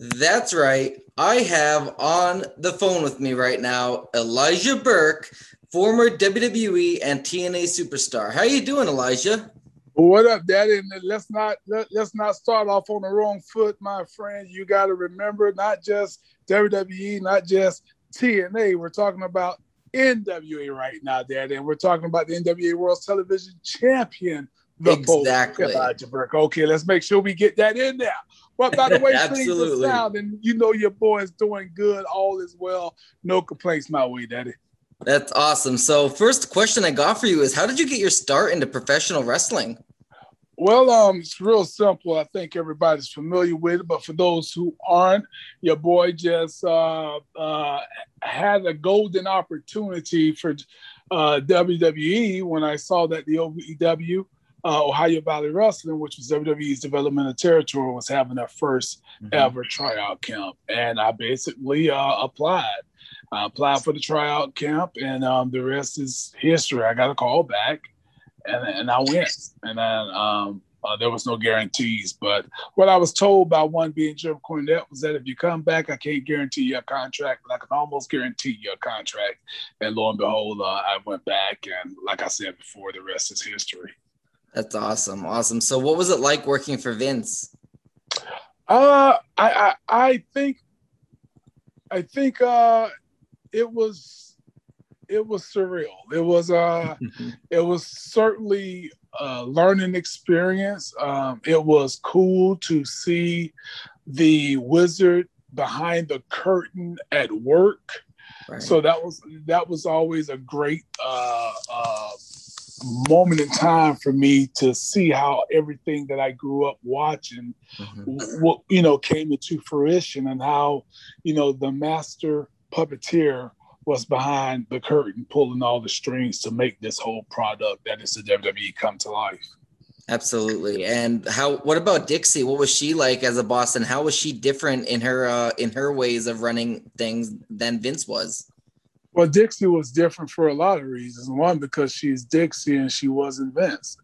That's right. I have on the phone with me right now Elijah Burke, former WWE and TNA superstar. How you doing, Elijah? What up, Daddy? And let's not let, let's not start off on the wrong foot, my friend. You got to remember, not just WWE, not just TNA. We're talking about NWA right now, Daddy, and we're talking about the NWA World Television Champion, the exactly. Okay, let's make sure we get that in there. But by the way things are sounding, you know your boy is doing good. All is well. No complaints my way, Daddy. That's awesome. So, first question I got for you is, how did you get your start into professional wrestling? Well, um, it's real simple. I think everybody's familiar with it, but for those who aren't, your boy just uh, uh, had a golden opportunity for uh, WWE when I saw that the OVW, uh, Ohio Valley Wrestling, which was WWE's developmental territory, was having their 1st mm-hmm. ever tryout camp, and I basically uh, applied. I applied for the tryout camp, and um, the rest is history. I got a call back and, and I went. And then um, uh, there was no guarantees. But what I was told by one being Jim Cornette was that if you come back, I can't guarantee your contract, but I can almost guarantee your contract. And lo and behold, uh, I went back, and like I said before, the rest is history. That's awesome, awesome. So, what was it like working for Vince? Uh, I I, I think I think uh, it was it was surreal. It was uh it was certainly a learning experience. Um, it was cool to see the wizard behind the curtain at work. Right. So that was that was always a great uh, uh, moment in time for me to see how everything that I grew up watching, mm-hmm. what you know, came into fruition, and how you know the master puppeteer was behind the curtain pulling all the strings to make this whole product that is the WWE come to life. Absolutely. And how what about Dixie? What was she like as a boss and how was she different in her uh, in her ways of running things than Vince was? Well, Dixie was different for a lot of reasons. One, because she's Dixie and she wasn't Vince.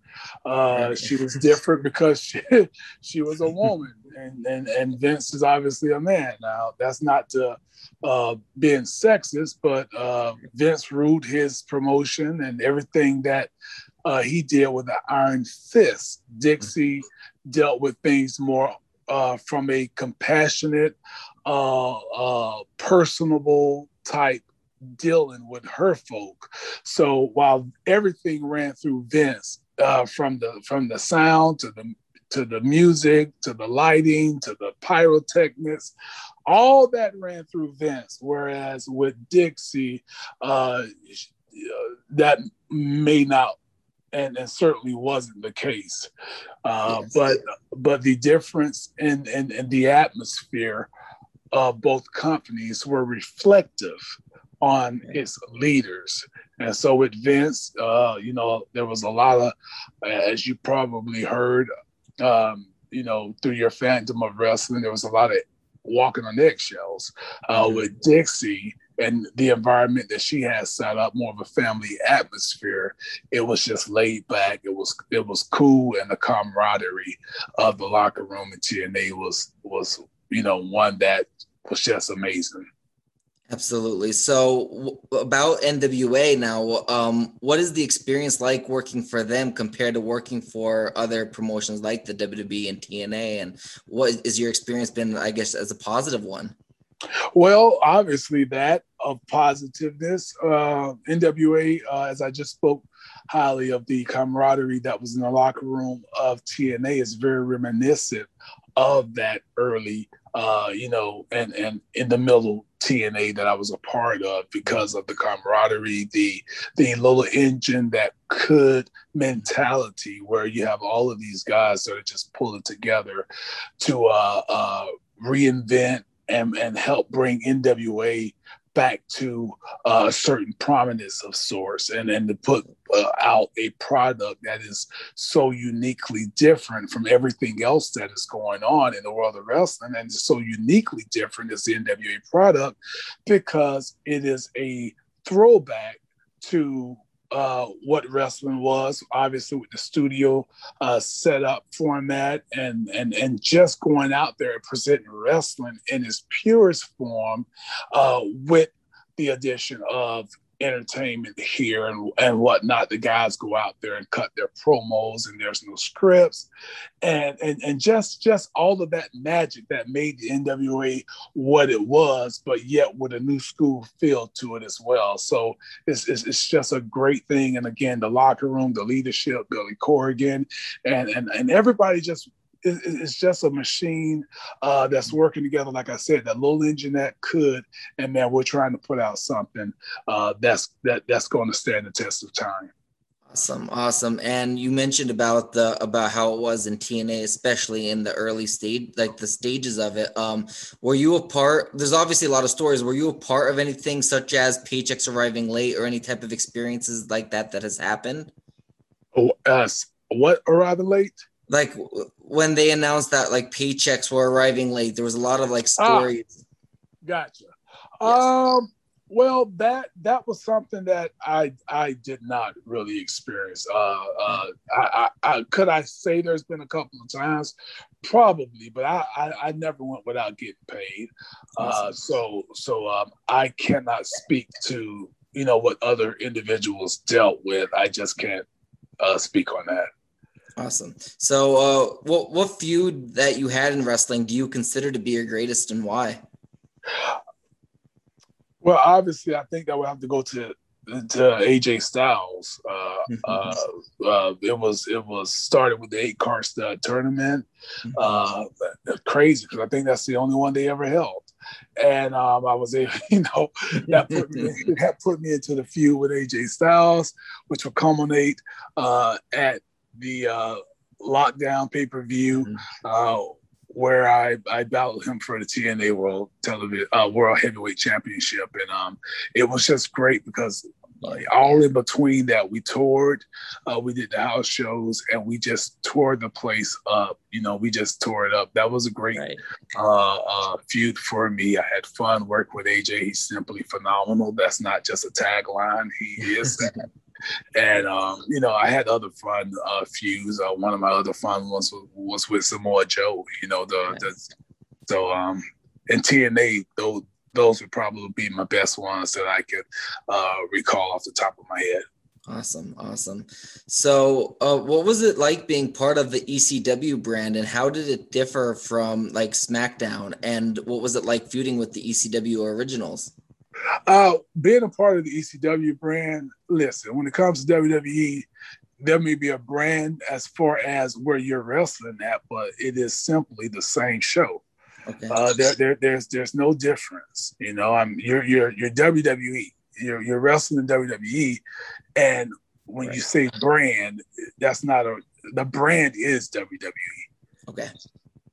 Uh, she was different because she, she was a woman, and, and and Vince is obviously a man. Now, that's not to uh, being sexist, but uh, Vince ruled his promotion and everything that uh, he did with an iron fist. Dixie dealt with things more uh, from a compassionate, uh, uh, personable type dealing with her folk. So while everything ran through Vince, uh, from the from the sound to the to the music to the lighting to the pyrotechnics, all that ran through Vince. Whereas with Dixie, uh, that may not and, and certainly wasn't the case. Uh, yes. But but the difference in, in, in the atmosphere of both companies were reflective on its leaders. And so with Vince, uh, you know, there was a lot of, as you probably heard, um, you know, through your phantom of wrestling, there was a lot of walking on eggshells. Uh. With Dixie and the environment that she had set up, more of a family atmosphere, it was just laid back. It was it was cool, and the camaraderie of the locker room in TNA was was you know one that was just amazing. Absolutely. So about NWA now, um, what is the experience like working for them compared to working for other promotions like the WWE and TNA? And what is your experience been, I guess, as a positive one? Well, obviously that of positiveness. Uh, NWA, uh, as I just spoke highly of the camaraderie that was in the locker room of TNA, is very reminiscent of that early, uh, you know, and and in the middle TNA that I was a part of because of the camaraderie, the the little engine that could mentality where you have all of these guys that are just pulling together to uh, uh, reinvent and, and help bring NWA back to uh, a certain prominence of source and, and to put uh, out a product that is so uniquely different from everything else that is going on in the world of wrestling and so uniquely different as the NWA product because it is a throwback to uh, what wrestling was, obviously with the studio uh, setup format, and and and just going out there and presenting wrestling in its purest form, uh, with the addition of entertainment here and, and whatnot. The guys go out there and cut their promos and there's no scripts. And, and and just just all of that magic that made the NWA what it was, but yet with a new school feel to it as well. So it's, it's, it's just a great thing. And again, the locker room, the leadership, Billy Corgan, and and and everybody just it's just a machine uh, that's working together. Like I said, that little engine that could, and man, we're trying to put out something uh, that's that that's going to stand the test of time. Awesome, awesome. And you mentioned about the about how it was in TNA, especially in the early stage, like the stages of it. Um, were you a part? There's obviously a lot of stories. Were you a part of anything such as paychecks arriving late or any type of experiences like that that has happened? Oh, uh, what arriving late? like when they announced that like paychecks were arriving late there was a lot of like ah, stories. ah, gotcha. Yes. um well that that was something that i i did not really experience. Uh uh I, I, I could i say there's been a couple of times? Probably but i i, I never went without getting paid. Uh so so um i cannot speak to you know what other individuals dealt with. I just can't uh speak on that Awesome. So, uh, what what feud that you had in wrestling do you consider to be your greatest, and why? Well, obviously, I think I would have to go to to AJ Styles. Uh, mm-hmm. uh, uh, it was it was started with the eight car tournament. Mm-hmm. Uh, crazy because I think that's the only one they ever held, and um, I was able, you know, that put me that put me into the feud with AJ Styles, which will culminate uh, at the uh, lockdown pay per view, mm-hmm. uh, where I I battled him for the TNA World Television uh, World Heavyweight Championship, and um, it was just great because all in between that we toured uh, we did the house shows and we just tore the place up. You know we just tore it up. That was a great right. uh, uh, feud for me. I had fun work with aj he's simply phenomenal. That's not just a tagline. He is and um, you know, I had other fun uh, feuds. Uh, one of my other fun ones was, was with Samoa Joe. You know, the, the so um, in TNA, those those would probably be my best ones that I could uh, recall off the top of my head. Awesome, awesome. So, uh, what was it like being part of the ECW brand, and how did it differ from like SmackDown? And what was it like feuding with the ECW originals? Uh, being a part of the ECW brand, listen, when it comes to WWE, there may be a brand as far as where you're wrestling at, but it is simply the same show. Okay. Uh, there, there, there's, there's no difference. You know, I'm you're, you're, you're WWE. You're, you're wrestling WWE, and when right. you say brand, that's not a. The brand is WWE. Okay.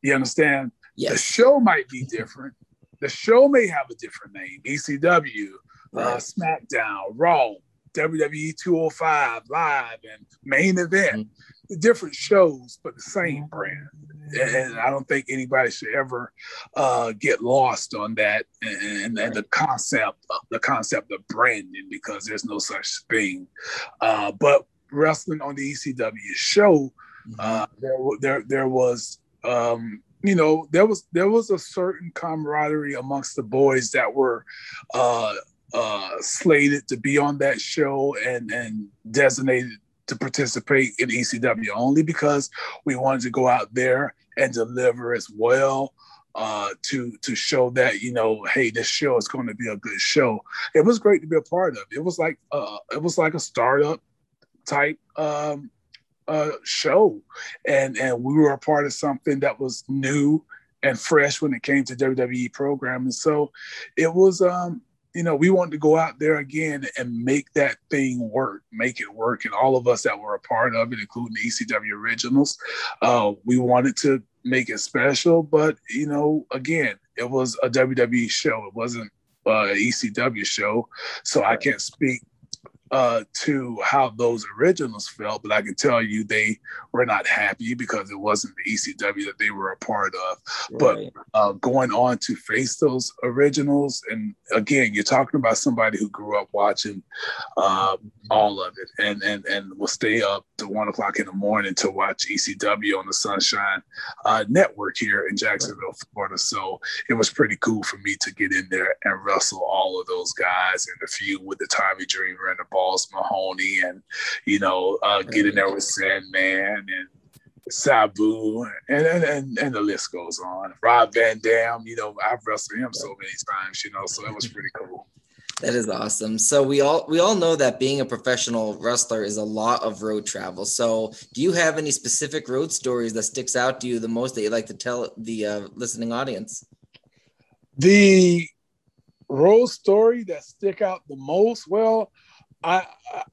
You understand? Yes. The show might be different, the show may have a different name ECW, uh, uh, SmackDown, Raw, WWE 205 Live, and Main Event. Mm-hmm. Different shows, but the same brand. And I don't think anybody should ever uh, get lost on that and, and, the concept, the concept of branding, because there's no such thing. Uh, but wrestling on the ECW show, mm-hmm. uh, there, there, there was um, you know there was there was a certain camaraderie amongst the boys that were uh, uh, slated to be on that show and and designated to participate in ECW only because we wanted to go out there and deliver as well uh, to to show that you know, hey, this show is going to be a good show. It was great to be a part of. It was like uh, it was like a startup type um, uh, show, and and we were a part of something that was new and fresh when it came to WWE programming. So it was, um, you know, we wanted to go out there again and make that thing work, make it work. And all of us that were a part of it, including the ECW originals, uh, we wanted to make it special. But you know, again, it was a WWE show. It wasn't uh, ECW show, so I can't speak uh, to how those originals felt, but I can tell you they were not happy because it wasn't the ECW that they were a part of. Right. But uh, going on to face those originals, and again, you're talking about somebody who grew up watching uh, all of it, and and and will stay up to one o'clock in the morning to watch ECW on the Sunshine uh, Network here in Jacksonville, Florida. So it was pretty cool for me to get in there and wrestle all of those guys and a few with the Tommy Dreamer and the Balls Mahoney and, you know, uh, getting there with Sandman and Sabu and, and, and the list goes on. Rob Van Dam, you know, I've wrestled him so many times, you know, so it was pretty cool. That is awesome. So we all we all know that being a professional wrestler is a lot of road travel. So do you have any specific road stories that sticks out to you the most that you'd like to tell the uh, listening audience? The road story that stick out the most, well, I,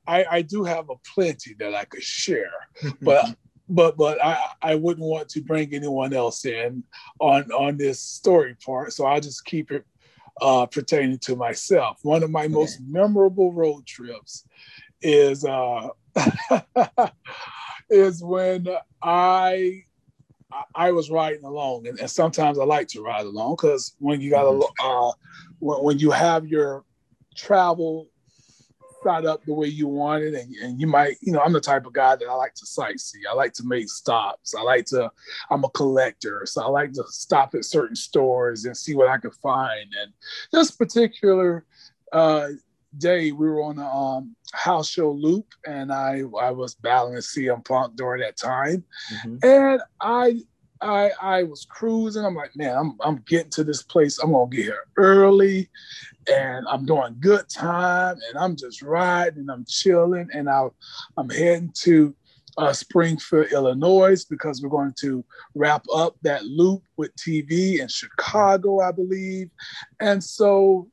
I I do have a plenty that I could share, but but but I, I wouldn't want to bring anyone else in on on this story part, so I'll just keep it uh, pertaining to myself. One of my okay. most memorable road trips is uh, is when I I was riding along, and, and sometimes I like to ride along because when you got a mm-hmm. uh, when, when you have your travel set up the way you want it and, and you might you know i'm the type of guy that i like to sightsee. I like to make stops. I like to i'm a collector so i like to stop at certain stores and see what i can find. And this particular uh, day we were on the um, house show loop and i i was battling cm punk during that time. Mm-hmm. and i I I was cruising. I'm like, man, I'm I'm getting to this place. I'm gonna get here early, and I'm doing good time, and I'm just riding, and I'm chilling, and I I'm heading to uh, Springfield, Illinois, because we're going to wrap up that loop with TV in Chicago, I believe, and so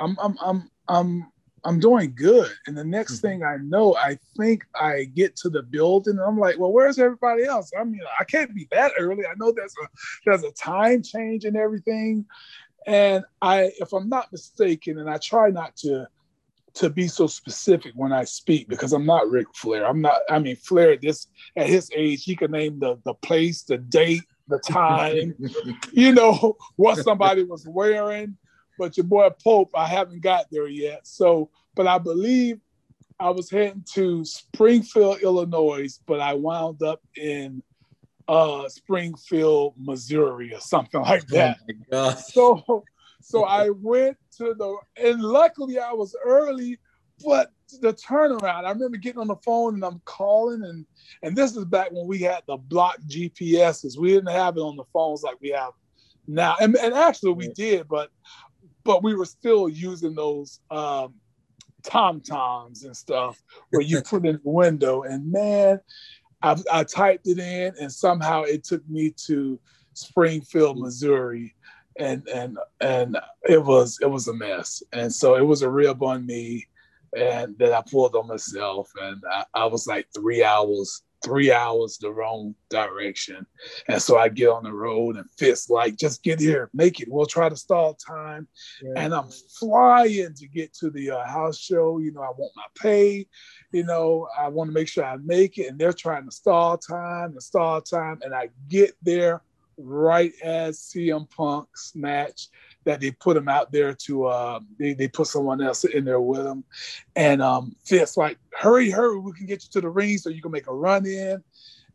I'm I'm I'm I'm I'm doing good. And the next mm-hmm. thing I know, I think I get to the building and I'm like, well, where's everybody else? I mean, I can't be that early. I know there's a there's a time change and everything. And I, if I'm not mistaken, and I try not to to be so specific when I speak because I'm not Ric Flair. I'm not, I mean, Flair at this at his age, he can name the the place, the date, the time, you know, what somebody was wearing but your boy Pope, I haven't got there yet. So, but I believe I was heading to Springfield, Illinois, but I wound up in uh, Springfield, Missouri, or something like oh that. Oh so, so I went to the, and luckily I was early, but the turnaround. I remember getting on the phone and I'm calling, and and this is back when we had the block GPSs. We didn't have it on the phones like we have now, and, and actually we did, but but we were still using those um, TomToms and stuff where you put in the window. And man, I, I, typed it in, and somehow it took me to Springfield, Missouri, and and and it was it was a mess. And so it was a rib on me, and that I pulled on myself, and I, I was like three hours three hours the wrong direction. And so I get on the road and fist like, just get here, make it. We'll try to stall time. Yeah. And I'm flying to get to the uh, house show. You know, I want my pay. You know, I want to make sure I make it. And they're trying to stall time and stall time. And I get there right as CM Punk's match that they put him out there to uh, they, they put someone else in there with him. And um Fitz like, hurry, hurry, we can get you to the ring so you can make a run in.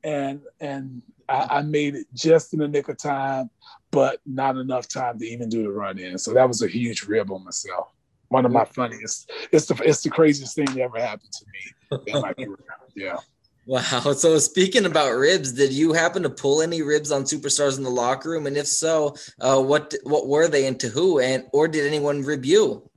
And and I, I made it just in the nick of time, but not enough time to even do the run in. So that was a huge rib on myself. One of my funniest. It's the it's the craziest thing that ever happened to me in my career. Yeah. Wow. So speaking about ribs, did you happen to pull any ribs on superstars in the locker room? And if so, uh, what what were they and to who? And or did anyone rib you?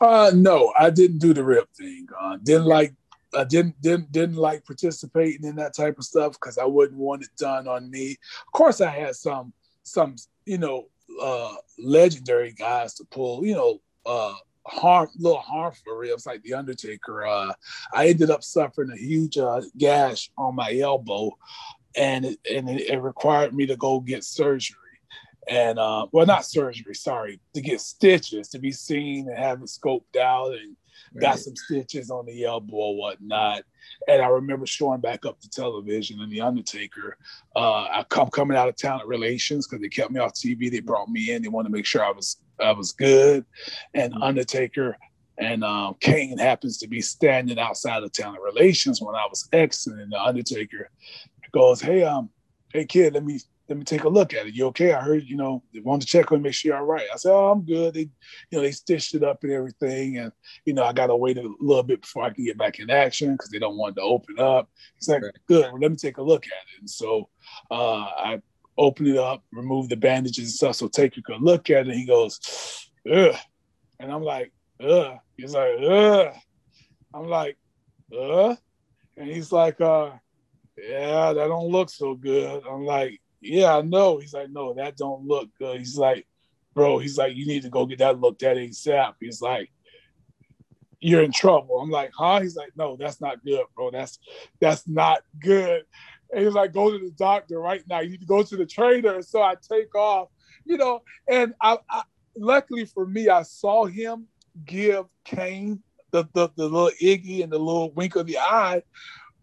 Uh, no, I didn't do the rib thing. Uh, didn't like I didn't didn't didn't like participating in that type of stuff because I wouldn't want it done on me. Of course, I had some some you know uh, legendary guys to pull. You know, uh, harm, little harmful ribs like the Undertaker. Uh, I ended up suffering a huge uh, gash on my elbow, and it, and it, it, required me to go get surgery. And uh, well, not surgery, sorry, to get stitches to be seen and have it scoped out and right. got some stitches on the elbow or whatnot. And I remember showing back up to television and the Undertaker. Uh, I come coming out of talent relations because they kept me off TV. They brought me in. They wanted to make sure I was I was good. And mm-hmm. Undertaker and um, Kane happens to be standing outside of talent relations when I was exiting. The Undertaker goes, "Hey, um, hey kid, let me let me take a look at it. You okay? I heard, you know, they wanted to check on make sure you're all right. I said, Oh, I'm good. They, you know, they stitched it up and everything. And, you know, I gotta wait a little bit before I can get back in action because they don't want to open up. He's like, right. Good, well, let me take a look at it. And so uh I opened it up, remove the bandages and stuff. So take a good look at it. he goes, Ugh. And I'm like, Ugh. He's like, Ugh. I'm like, uh, and he's like, uh, yeah, that don't look so good. I'm like, yeah, I know. He's like, no, that don't look good. He's like, bro, he's like, you need to go get that looked at ASAP. He's like, you're in trouble. I'm like, huh? He's like, no, that's not good, bro. That's that's not good. And he's like, go to the doctor right now. You need to go to the trainer. So I take off, you know, and I, I luckily for me, I saw him give Kane the, the, the little Iggy and the little wink of the eye.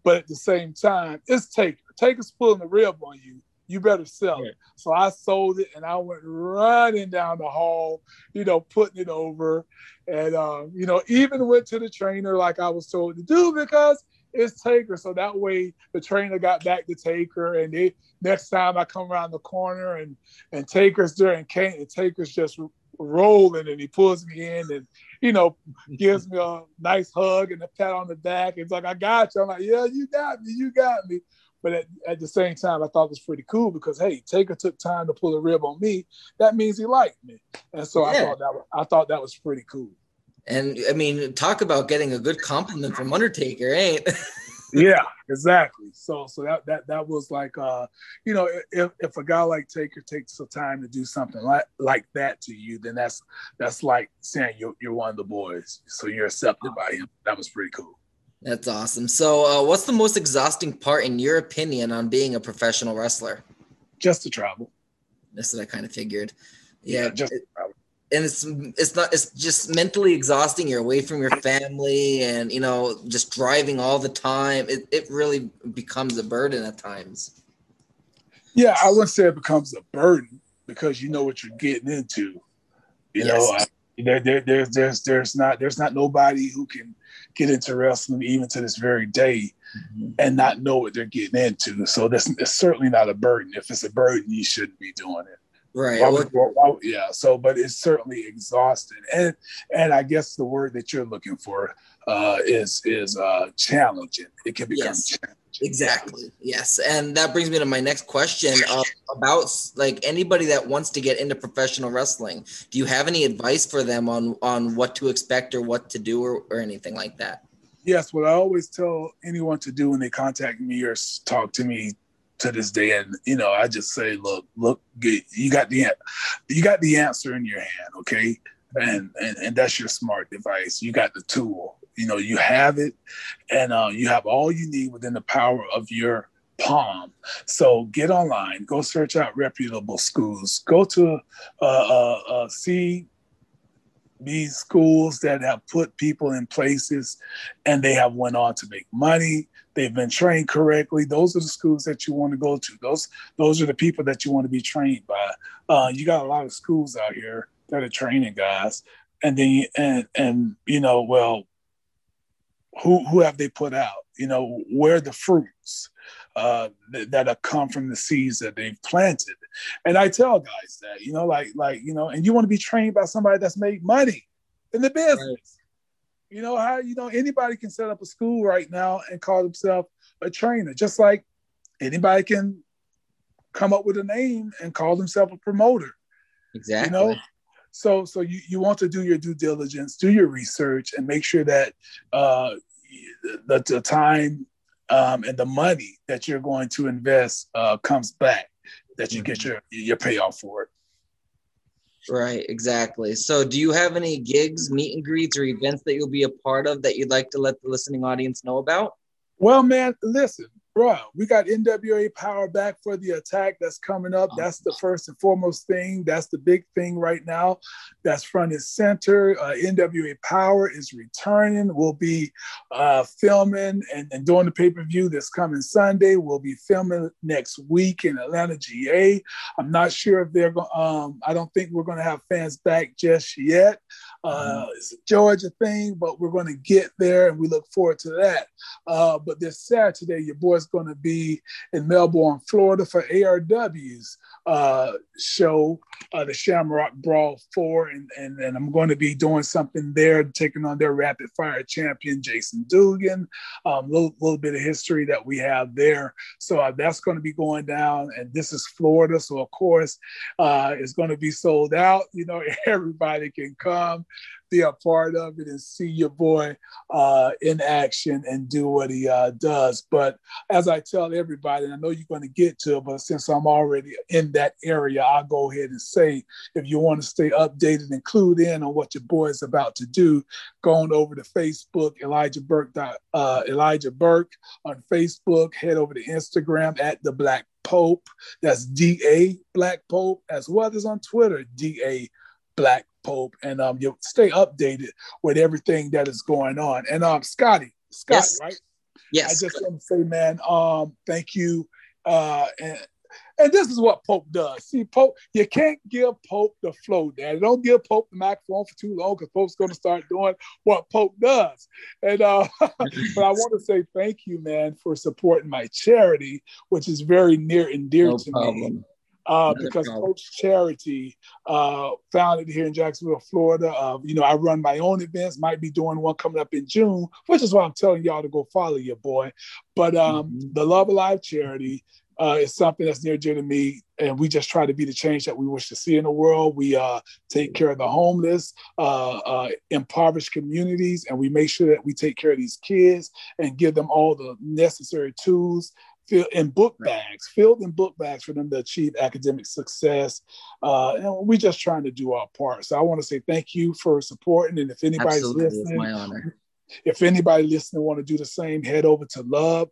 But at the same time, it's Taker. Taker's pulling the rib on you you better sell it. So I sold it and I went running down the hall, you know, putting it over. And, um, you know, even went to the trainer like I was told to do because it's Taker. So that way the trainer got back to Taker. And they, next time I come around the corner and, and Taker's there and Kane, and Taker's just rolling and he pulls me in and, you know, gives me a nice hug and a pat on the back. It's like, I got you. I'm like, yeah, you got me. You got me. But at, at, the same time, I thought it was pretty cool because hey, Taker took time to pull a rib on me. That means he liked me, and so yeah. I thought that was, I thought that was pretty cool. And I mean, talk about getting a good compliment from Undertaker, ain't? yeah, exactly. So so that that that was like uh, you know, if if a guy like Taker takes the time to do something like like that to you, then that's that's like saying you're you're one of the boys. So you're accepted by him. That was pretty cool. That's awesome. So, uh, what's the most exhausting part, in your opinion, on being a professional wrestler? Just the travel. That's what I kind of figured. Yeah, yeah just it, and it's it's not it's just mentally exhausting. You're away from your family, and you know, just driving all the time. It it really becomes a burden at times. Yeah, I wouldn't say it becomes a burden because you know what you're getting into. You yes. know, I, there, there, there's there's there's not there's not nobody who can get into wrestling even to this very day mm-hmm. and not know what they're getting into. So that's it's certainly not a burden. If it's a burden, you shouldn't be doing it. Right. Why would, why, yeah. So, but it's certainly exhausting, and and I guess the word that you're looking for uh, is is uh, challenging. It can become yes. challenging. Exactly. Yes, and that brings me to my next question uh, about like anybody that wants to get into professional wrestling. Do you have any advice for them on on what to expect or what to do or, or anything like that? Yes, what I always tell anyone to do when they contact me or talk to me to this day, and you know, I just say, look, look, you got the you got the answer in your hand, okay, and and, and that's your smart device. You got the tool you know, you have it, and uh, you have all you need within the power of your palm. So get online, go search out reputable schools, go to uh, uh, uh, see these schools that have put people in places and they have went on to make money. They've been trained correctly. Those are the schools that you want to go to. Those those are the people that you want to be trained by. Uh, you got a lot of schools out here that are training guys. And then and and you know well who who have they put out? You know, where the fruits uh, that, that have come from the seeds that they've planted. And I tell guys that, you know, like like you know, and you want to be trained by somebody that's made money in the business. Right. You know how you know anybody can set up a school right now and call themselves a trainer, just like anybody can come up with a name and call themselves a promoter. Exactly. You know, so so you, you want to do your due diligence, do your research, and make sure that uh, the, the time um, and the money that you're going to invest uh, comes back, that you get mm-hmm. your your payoff for it. Right, exactly. So, do you have any gigs, meet and greets, or events that you'll be a part of that you'd like to let the listening audience know about? Well, man, listen, We got NWA Power back for the attack that's coming up. That's the first and foremost thing. That's the big thing right now. That's front and center. Uh, NWA Power is returning. We'll be uh, filming and, and doing the pay per view this coming Sunday. We'll be filming next week in Atlanta, GA. I'm not sure if they're going. Um, I don't think we're going to have fans back just yet. Uh, mm-hmm. It's a Georgia thing, but we're going to get there, and we look forward to that. Uh, but this Saturday, your boy's going to be in Melbourne, Florida for ARW's uh, show, uh, the Shamrock Brawl 4. And, and, and I'm going to be doing something there, taking on their rapid fire champion, Jason Dugan. A um, little, little bit of history that we have there. So uh, that's going to be going down. And this is Florida. So, of course, uh, it's going to be sold out. You know, everybody can come be a part of it and see your boy uh, in action and do what he uh, does. But as I tell everybody, and I know you're going to get to it, but since I'm already in that area, I'll go ahead and say if you want to stay updated and clued in on what your boy is about to do, going over to Facebook, Elijah Burke, uh, Elijah Burke on Facebook, head over to Instagram at the Black Pope. That's D A Black Pope, as well as on Twitter, D A Black Pope, and um, you stay updated with everything that is going on. And um, Scotty, Scott, yes. right? Yes. I just want to say, man, um, thank you. Uh, and and this is what Pope does. See, Pope, you can't give Pope the flow, Daddy. Don't give Pope the microphone for too long because Pope's going to start doing what Pope does. And uh, but I want to say thank you, man, for supporting my charity, which is very near and dear no to problem. me uh, because Coach Charity, uh, founded here in Jacksonville, Florida. Uh, you know, I run my own events. Might be doing one coming up in June, which is why I'm telling y'all to go follow your boy. But um, mm-hmm. the Love Alive Charity uh, is something that's near dear to me, and we just try to be the change that we wish to see in the world. We uh, take care of the homeless, uh, uh, impoverished communities, and we make sure that we take care of these kids and give them all the necessary tools in book bags, filled in book bags for them to achieve academic success. Uh, and we're just trying to do our part. So I want to say thank you for supporting. And if anybody's Absolutely. listening, it's my honor. If anybody listening want to do the same, head over to love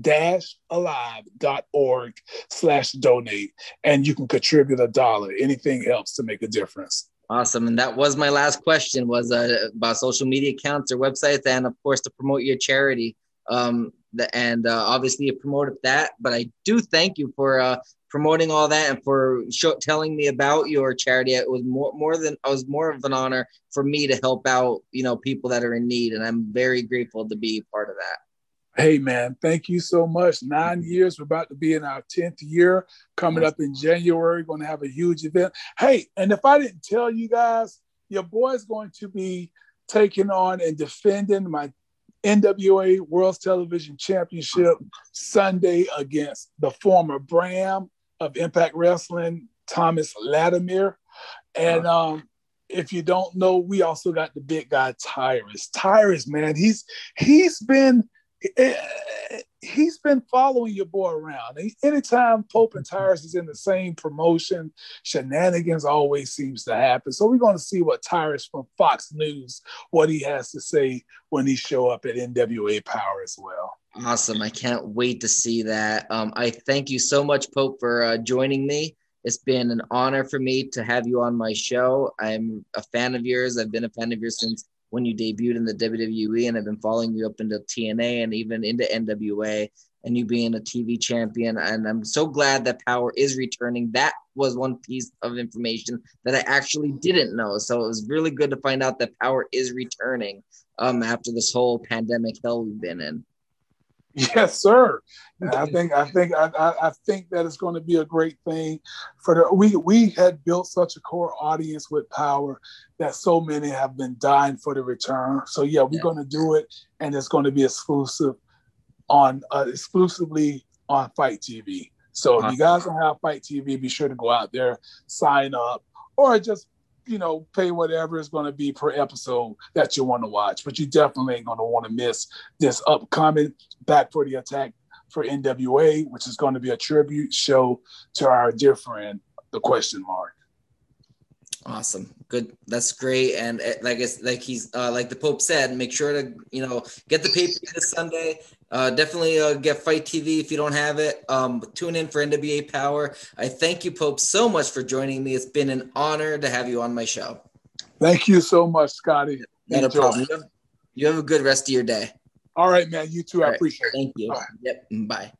dash alive.org slash donate and you can contribute a dollar anything helps to make a difference awesome and that was my last question was uh, about social media accounts or websites and of course to promote your charity um, and uh, obviously you promoted that. But I do thank you for uh, promoting all that and for show, telling me about your charity. It was more more than I was more of an honor for me to help out you know people that are in need, and I'm very grateful to be part of that. Hey man, thank you so much. 9 mm-hmm. years. We're about to be in our tenth year. Coming up in January, going to have a huge event. Hey, and if I didn't tell you guys, your boy's going to be taking on and defending my NWA World Television Championship Sunday against the former Bram of Impact Wrestling, Thomas Latimer. And um, if you don't know, we also got the big guy Tyrus. Tyrus, man, he's he's been he's been following your boy around. Anytime Pope and Tyrus is in the same promotion, shenanigans always seems to happen. So we're going to see what Tyrus from Fox News, what he has to say when he show up at NWA Power as well. Awesome. I can't wait to see that. Um, I thank you so much, Pope, for uh, joining me. It's been an honor for me to have you on my show. I'm a fan of yours. I've been a fan of yours since when you debuted in the WWE, and I've been following you up into TNA and even into NWA, and you being a TV champion. And I'm so glad that Power is returning. That was one piece of information that I actually didn't know. So it was really good to find out that Power is returning um, after this whole pandemic hell we've been in. Yes, sir. I think I think I, I think that it's going to be a great thing for the we we had built such a core audience with power that so many have been dying for the return. So yeah, we're yeah. going to do it, and it's going to be exclusive on uh, exclusively on FITE TV. So if you guys don't have FITE TV, be sure to go out there, sign up, or just you know, pay whatever is going to be per episode that you want to watch. But you definitely ain't going to want to miss this upcoming Back for the Attack for NWA, which is going to be a tribute show to our dear friend, the question mark. Awesome, good. That's great. And uh, like it's like he's uh, like the Pope said, make sure to you know get the paper this Sunday. Uh, definitely uh, get FITE TV if you don't have it. Um, tune in for NWA Power. I thank you, Pope, so much for joining me. It's been an honor to have you on my show. Thank you so much, Scotty. Not a problem. You have, you have, a good rest of your day. All right, man. You too. All I right. appreciate it. Thank you. Yep. Bye.